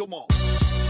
come on.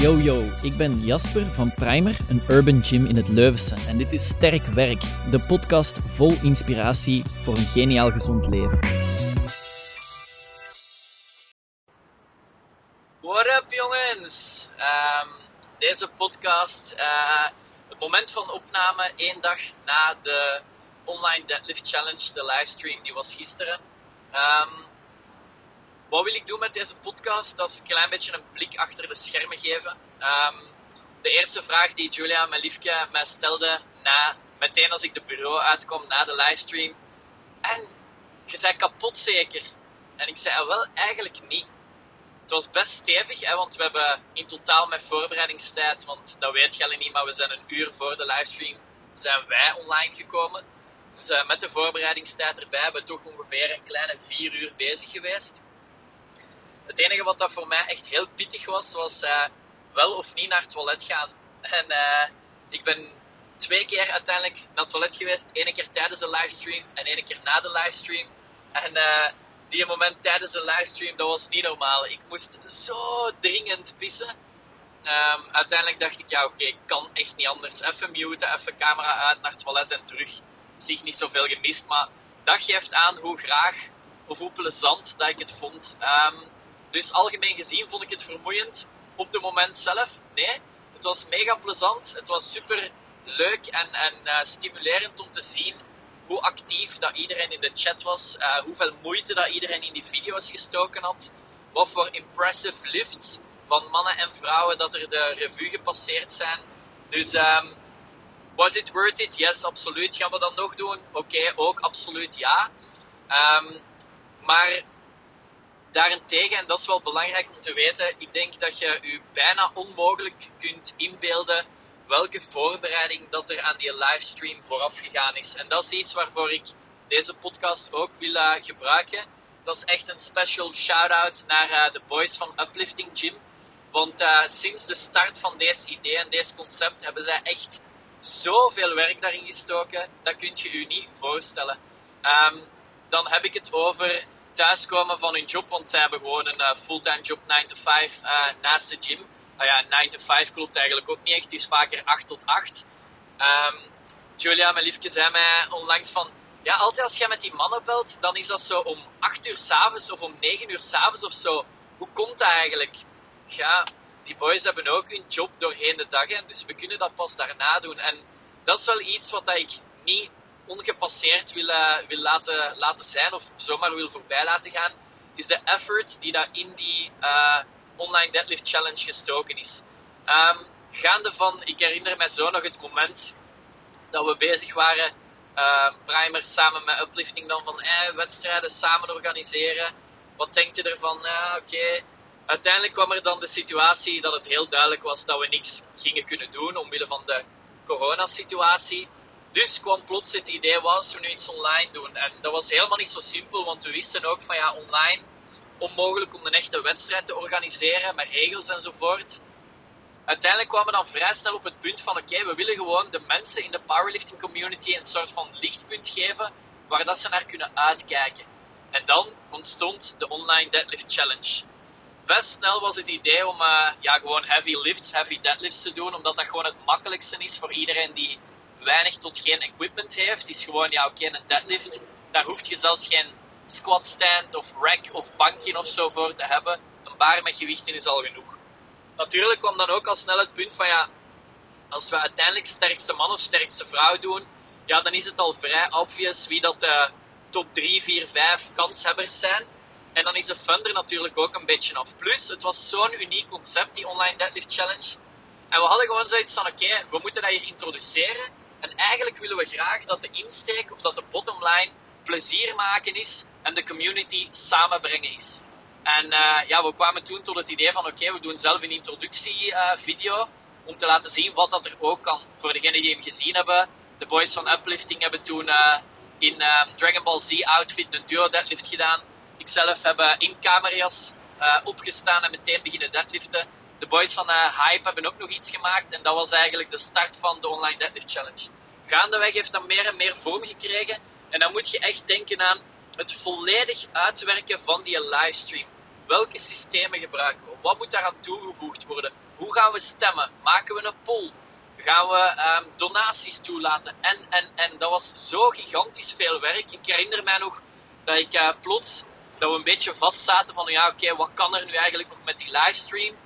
Yo yo, ik ben Jasper van Primer, een urban gym in het Leuvense. En dit is Sterk Werk, de podcast vol inspiratie voor een geniaal gezond leven. What up jongens? Ehm, deze podcast, eh, het moment van opname, één dag na de online deadlift challenge, de livestream, die was gisteren. Ehm, wat wil ik doen met deze podcast? Dat is een klein beetje een blik achter de schermen geven. Ehm, de eerste vraag die Julia, mijn liefje, mij stelde na, meteen als ik de bureau uitkwam na de livestream. En je bent kapot zeker? En ik zei, wel, eigenlijk niet. Het was best stevig, hè, want we hebben in totaal met voorbereidingstijd, want dat weet jullie niet, maar we zijn een uur voor de livestream, zijn wij online gekomen. Dus uh, met de voorbereidingstijd erbij hebben we toch ongeveer een kleine vier uur bezig geweest. Het enige wat dat voor mij echt heel pittig was, was uh, wel of niet naar het toilet gaan. En uh, ik ben twee keer uiteindelijk naar het toilet geweest. Eén keer tijdens de livestream en één keer na de livestream. En uh, die moment tijdens de livestream, dat was niet normaal. Ik moest zo dringend pissen. Um, uiteindelijk dacht ik, ja oké, ik kan echt niet anders. Even muten, even camera uit naar het toilet en terug. Op zich niet zoveel gemist, maar dat geeft aan hoe graag of hoe plezant dat ik het vond. Um, dus algemeen gezien vond ik het vermoeiend. Op het moment zelf, nee. Het was mega plezant. Het was super leuk en, en uh, stimulerend om te zien hoe actief dat iedereen in de chat was. Uh, hoeveel moeite dat iedereen in die video's gestoken had. Wat voor impressive lifts van mannen en vrouwen dat er de revue gepasseerd zijn. Dus um, was it worth it? Yes, absoluut. Gaan we dat nog doen? Oké, ook absoluut ja. Um, maar Daarentegen, en dat is wel belangrijk om te weten, ik denk dat je je bijna onmogelijk kunt inbeelden welke voorbereiding dat er aan die livestream vooraf gegaan is. En dat is iets waarvoor ik deze podcast ook wil uh, gebruiken. Dat is echt een special shout-out naar uh, de boys van Uplifting Gym. Want uh, sinds de start van deze idee en deze concept hebben zij echt zoveel werk daarin gestoken. Dat kunt je je niet voorstellen. Um, dan heb ik het over thuiskomen van hun job, want zij hebben gewoon een uh, fulltime job 9 to 5 uh, naast de gym. Nou ja, 9 to 5 klopt eigenlijk ook niet echt, het is vaker 8 tot 8. Um, Julia, mijn liefje, zei mij onlangs van, ja, altijd als jij met die mannen belt, dan is dat zo om 8 uur s'avonds of om 9 uur s'avonds of zo. Hoe komt dat eigenlijk? Ja, die boys hebben ook hun job doorheen de dag, dus we kunnen dat pas daarna doen. En dat is wel iets wat ik niet ongepasseerd wil, uh, wil laten, laten zijn of zomaar wil voorbij laten gaan, is de effort die daar in die uh, online deadlift challenge gestoken is. Um, gaande van, ik herinner me zo nog het moment dat we bezig waren, uh, Primer samen met Uplifting dan van eh, wedstrijden samen organiseren. Wat denkt je ervan? Oké. Uiteindelijk kwam er dan de situatie dat het heel duidelijk was dat we niks gingen kunnen doen omwille van de coronasituatie. Dus kwam plots het idee, wat als we nu iets online doen? En dat was helemaal niet zo simpel, want we wisten ook van ja, online onmogelijk om een echte wedstrijd te organiseren met regels enzovoort. Uiteindelijk kwamen we dan vrij snel op het punt van oké, we willen gewoon de mensen in de powerlifting community een soort van lichtpunt geven waar dat ze naar kunnen uitkijken. En dan ontstond de Online Deadlift Challenge. Best snel was het idee om uh, ja, gewoon heavy lifts, heavy deadlifts te doen, omdat dat gewoon het makkelijkste is voor iedereen die weinig tot geen equipment heeft, is gewoon, ja oké, een deadlift. Daar hoef je zelfs geen squat stand of rack of bankje of zo voor te hebben. Een bar met gewichten is al genoeg. Natuurlijk kwam dan ook al snel het punt van, ja, als we uiteindelijk sterkste man of sterkste vrouw doen, ja, dan is het al vrij obvious wie dat de top 3, 4, 5 kanshebbers zijn. En dan is de fun er natuurlijk ook een beetje af. Plus, het was zo'n uniek concept, die Online Deadlift Challenge. En we hadden gewoon zoiets van, oké, we moeten dat hier introduceren. En eigenlijk willen we graag dat de insteek of dat de bottomline plezier maken is en de community samenbrengen is. En uh, ja, we kwamen toen tot het idee van oké, we doen zelf een introductievideo uh, om te laten zien wat dat er ook kan. Voor degenen die hem gezien hebben, de boys van Uplifting hebben toen uh, in Dragon Ball Z outfit een duo deadlift gedaan. Ikzelf heb in kamerjas opgestaan en meteen beginnen deadliften de boys van uh, Hype hebben ook nog iets gemaakt. En dat was eigenlijk de start van de Online Deadlift Challenge. Gaandeweg heeft dat meer en meer vorm gekregen. En dan moet je echt denken aan het volledig uitwerken van die livestream. welke systemen gebruiken we? Wat moet daaraan toegevoegd worden? Hoe gaan we stemmen? Maken we een poll? Gaan we um, donaties toelaten? En, en, en dat was zo gigantisch veel werk. Ik herinner mij nog dat ik uh, plots, dat we een beetje vast zaten van, ja oké, wat kan er nu eigenlijk nog met die livestream?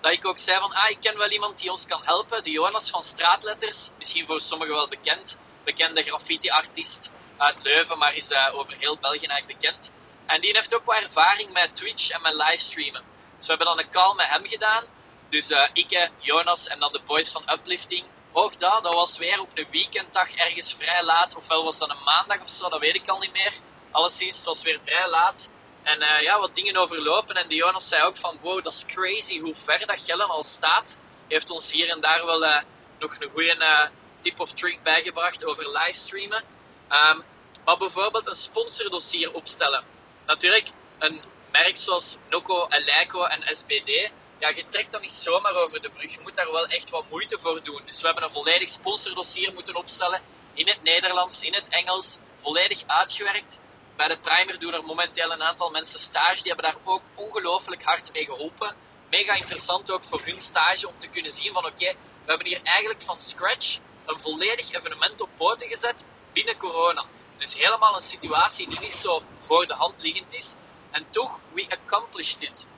Dat ik ook zei van, ah, ik ken wel iemand die ons kan helpen. De Jonas van Straatletters, misschien voor sommigen wel bekend. Bekende graffiti-artiest uit Leuven, maar is uh, over heel België eigenlijk bekend. En die heeft ook wat ervaring met Twitch en met livestreamen. Dus we hebben dan een call met hem gedaan. Dus uh, ik, Jonas en dan de boys van Uplifting. Ook dat, dat was weer op een weekenddag ergens vrij laat. Ofwel was dat een maandag of zo, dat weet ik al niet meer. Alleszins, het was weer vrij laat. En uh, ja, wat dingen overlopen. En de Jonas zei ook van, wow, dat is crazy hoe ver dat Gellen al staat. Heeft ons hier en daar wel uh, nog een goede uh, tip of trick bijgebracht over livestreamen. Um, maar bijvoorbeeld een sponsordossier opstellen. Natuurlijk, een merk zoals Noco, Eleiko en SBD, ja, je trekt dat niet zomaar over de brug. Je moet daar wel echt wat moeite voor doen. Dus we hebben een volledig sponsordossier moeten opstellen. In het Nederlands, in het Engels, volledig uitgewerkt. Bij de Primer doen er momenteel een aantal mensen stage. Die hebben daar ook ongelooflijk hard mee geholpen. Mega interessant ook voor hun stage om te kunnen zien van oké, we hebben hier eigenlijk van scratch een volledig evenement op poten gezet binnen corona. Dus helemaal een situatie die niet zo voor de hand liggend is. En toch, we accomplished it.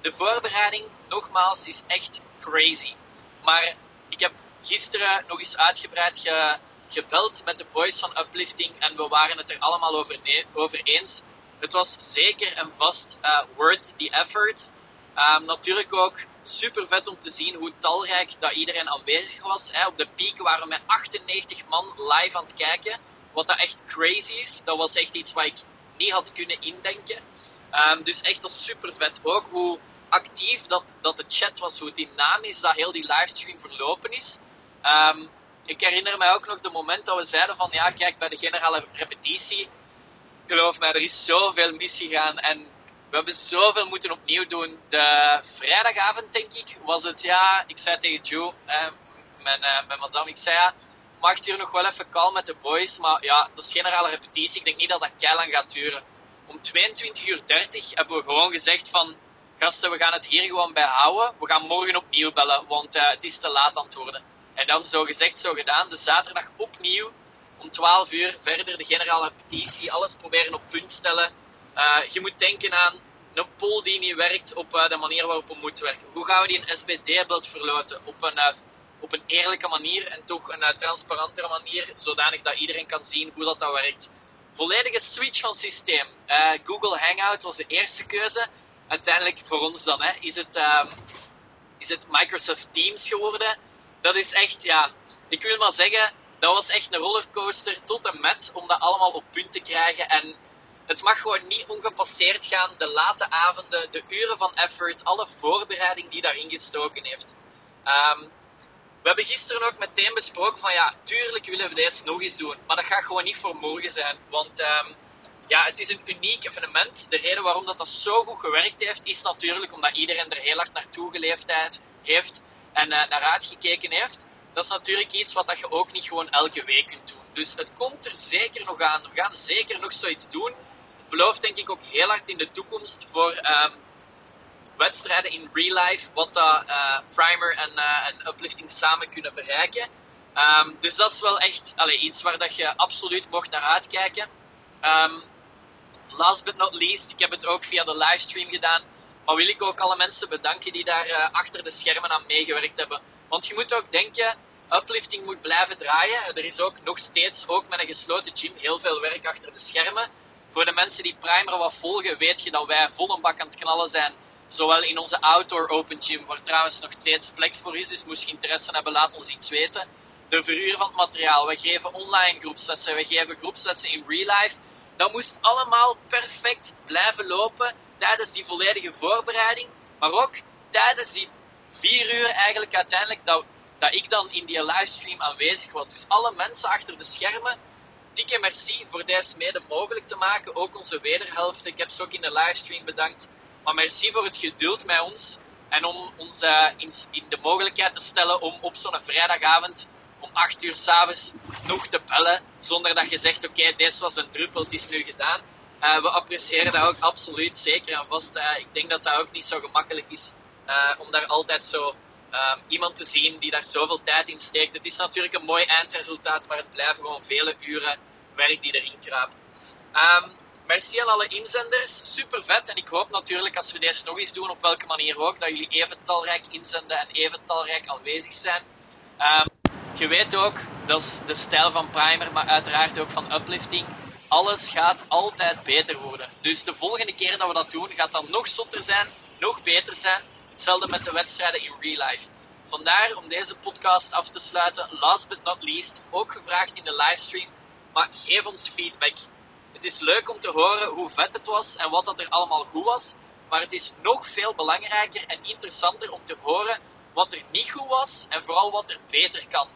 De voorbereiding, nogmaals, is echt crazy. Maar ik heb gisteren nog eens uitgebreid ge, gebeld met de boys van Uplifting en we waren het er allemaal over, over eens. Het was zeker en vast uh, worth the effort. Um, natuurlijk ook super vet om te zien hoe talrijk dat iedereen aanwezig was. Hè. Op de piek waren we met 98 man live aan het kijken. Wat dat echt crazy is. Dat was echt iets wat ik niet had kunnen indenken. Um, dus echt dat super vet. Ook hoe actief dat, dat de chat was, hoe dynamisch dat heel die livestream verlopen is. Um, ik herinner mij ook nog de moment dat we zeiden van ja, kijk, bij de generale repetitie, geloof mij, er is zoveel misgegaan en we hebben zoveel moeten opnieuw doen. De vrijdagavond, denk ik, was het ja, ik zei tegen Joe, eh, mijn, uh, mijn madame, ik zei ja, mag hier nog wel even call met de boys, maar ja, dat is generale repetitie, ik denk niet dat dat lang gaat duren. Om 22.30 uur hebben we gewoon gezegd van, gasten, we gaan het hier gewoon bij houden. We gaan morgen opnieuw bellen, want uh, het is te laat aan het worden. En dan zo gezegd, zo gedaan. De zaterdag opnieuw om 12 uur verder de generale repetitie. Alles proberen op punt stellen. Uh, je moet denken aan een poll die niet werkt op uh, de manier waarop we moeten werken. Hoe gaan we die een SBD-beeld verloten? Op een, uh, op een eerlijke manier en toch een transparantere manier, zodanig dat iedereen kan zien hoe dat, dat werkt. Volledige switch van systeem. Google Hangout was de eerste keuze. Uiteindelijk voor ons dan hè, is, het, ehm, is het Microsoft Teams geworden dat is echt, ja, ik wil maar zeggen, dat was echt een rollercoaster tot en met om dat allemaal op punt te krijgen. En het mag gewoon niet ongepasseerd gaan. De late avonden, de uren van effort, alle voorbereiding die daarin gestoken heeft. Um, we hebben gisteren ook meteen besproken van ja, tuurlijk willen we deze nog eens doen. Maar dat gaat gewoon niet voor morgen zijn. Want um, ja, het is een uniek evenement. De reden waarom dat, dat zo goed gewerkt heeft, is natuurlijk omdat iedereen er heel hard naartoe geleefd heeft en uh, naar uitgekeken heeft, dat is natuurlijk iets wat dat je ook niet gewoon elke week kunt doen. Dus het komt er zeker nog aan. We gaan zeker nog zoiets doen. Het belooft denk ik ook heel hard in de toekomst voor um, wedstrijden in real life, wat dat uh, Primer en, uh, en Uplifting samen kunnen bereiken. Um, dus dat is wel echt allee, iets waar dat je absoluut mocht naar uitkijken. Um, last but not least, ik heb het ook via de livestream gedaan. Maar wil ik ook alle mensen bedanken die daar uh, achter de schermen aan meegewerkt hebben. Want je moet ook denken, uplifting moet blijven draaien. Er is ook nog steeds, ook met een gesloten gym, heel veel werk achter de schermen. Voor de mensen die Primer wat volgen, weet je dat wij vol een bak aan het knallen zijn. Zowel in onze outdoor open gym, waar trouwens nog steeds plek voor is. Dus moest je interesse hebben, laat ons iets weten. De verhuur van het materiaal. We geven online groepsessen. We geven groepsessen in real life. Dat moest allemaal perfect blijven lopen tijdens die volledige voorbereiding, maar ook tijdens die vier uur eigenlijk uiteindelijk dat, dat ik dan in die livestream aanwezig was. Dus alle mensen achter de schermen, dikke merci voor deze mede mogelijk te maken. Ook onze wederhelft, ik heb ze ook in de livestream bedankt. Maar merci voor het geduld met ons en om ons uh, in, de mogelijkheid te stellen om op zo'n vrijdagavond om 8 uur s'avonds nog te bellen, zonder dat je zegt, oké, deze was een druppel, het is nu gedaan. Uh, we appreciëren dat ook absoluut, zeker en vast. Uh, ik denk dat dat ook niet zo gemakkelijk is uh, om daar altijd zo um, iemand te zien die daar zoveel tijd in steekt. Het is natuurlijk een mooi eindresultaat, maar het blijven gewoon vele uren werk die erin kruipen. Um, merci aan alle inzenders, super vet. En ik hoop natuurlijk als we deze nog eens doen, op welke manier ook, dat jullie even talrijk inzenden en even talrijk aanwezig zijn. Um, je weet ook, dat is de stijl van Primer, maar uiteraard ook van Uplifting. Alles gaat altijd beter worden. Dus de volgende keer dat we dat doen, gaat dat nog zotter zijn, nog beter zijn. Hetzelfde met de wedstrijden in real life. Vandaar om deze podcast af te sluiten, last but not least, ook gevraagd in de livestream, maar geef ons feedback. Het is leuk om te horen hoe vet het was en wat dat er allemaal goed was, maar het is nog veel belangrijker en interessanter om te horen wat er niet goed was en vooral wat er beter kan.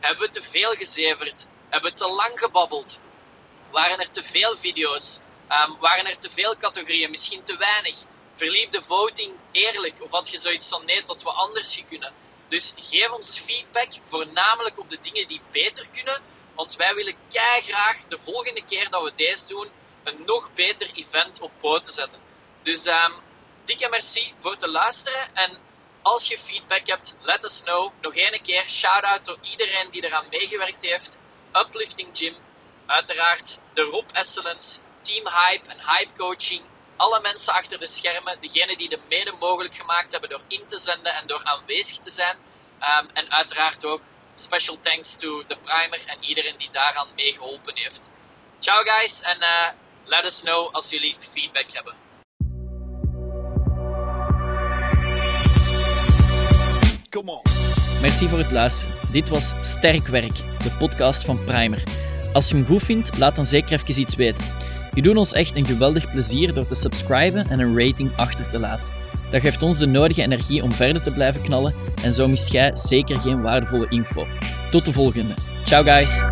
Hebben we te veel gezeverd? Hebben we te lang gebabbeld? Waren er te veel video's? Um, waren er te veel categorieën? Misschien te weinig? Verliep de voting eerlijk? Of had je zoiets van nee, dat we anders kunnen? Dus geef ons feedback, voornamelijk op de dingen die beter kunnen. Want wij willen graag de volgende keer dat we deze doen, een nog beter event op poten zetten. Dus um, dikke merci voor het luisteren. En als je feedback hebt, let us know. Nog één keer shout-out door iedereen die eraan meegewerkt heeft. Uplifting Gym, uiteraard de Rob Excellence, Team Hype en Hype Coaching. Alle mensen achter de schermen, degenen die de mede mogelijk gemaakt hebben door in te zenden en door aanwezig te zijn. Um, en uiteraard ook special thanks to de primer en iedereen die daaraan meegeholpen heeft. Ciao guys en uh, let us know als jullie feedback hebben. Come on. Merci voor het luisteren. Dit was Sterk Werk, de podcast van Primer. Als je hem goed vindt, laat dan zeker even iets weten. Je doet ons echt een geweldig plezier door te subscriben en een rating achter te laten. Dat geeft ons de nodige energie om verder te blijven knallen en zo mist jij zeker geen waardevolle info. Tot de volgende. Ciao guys!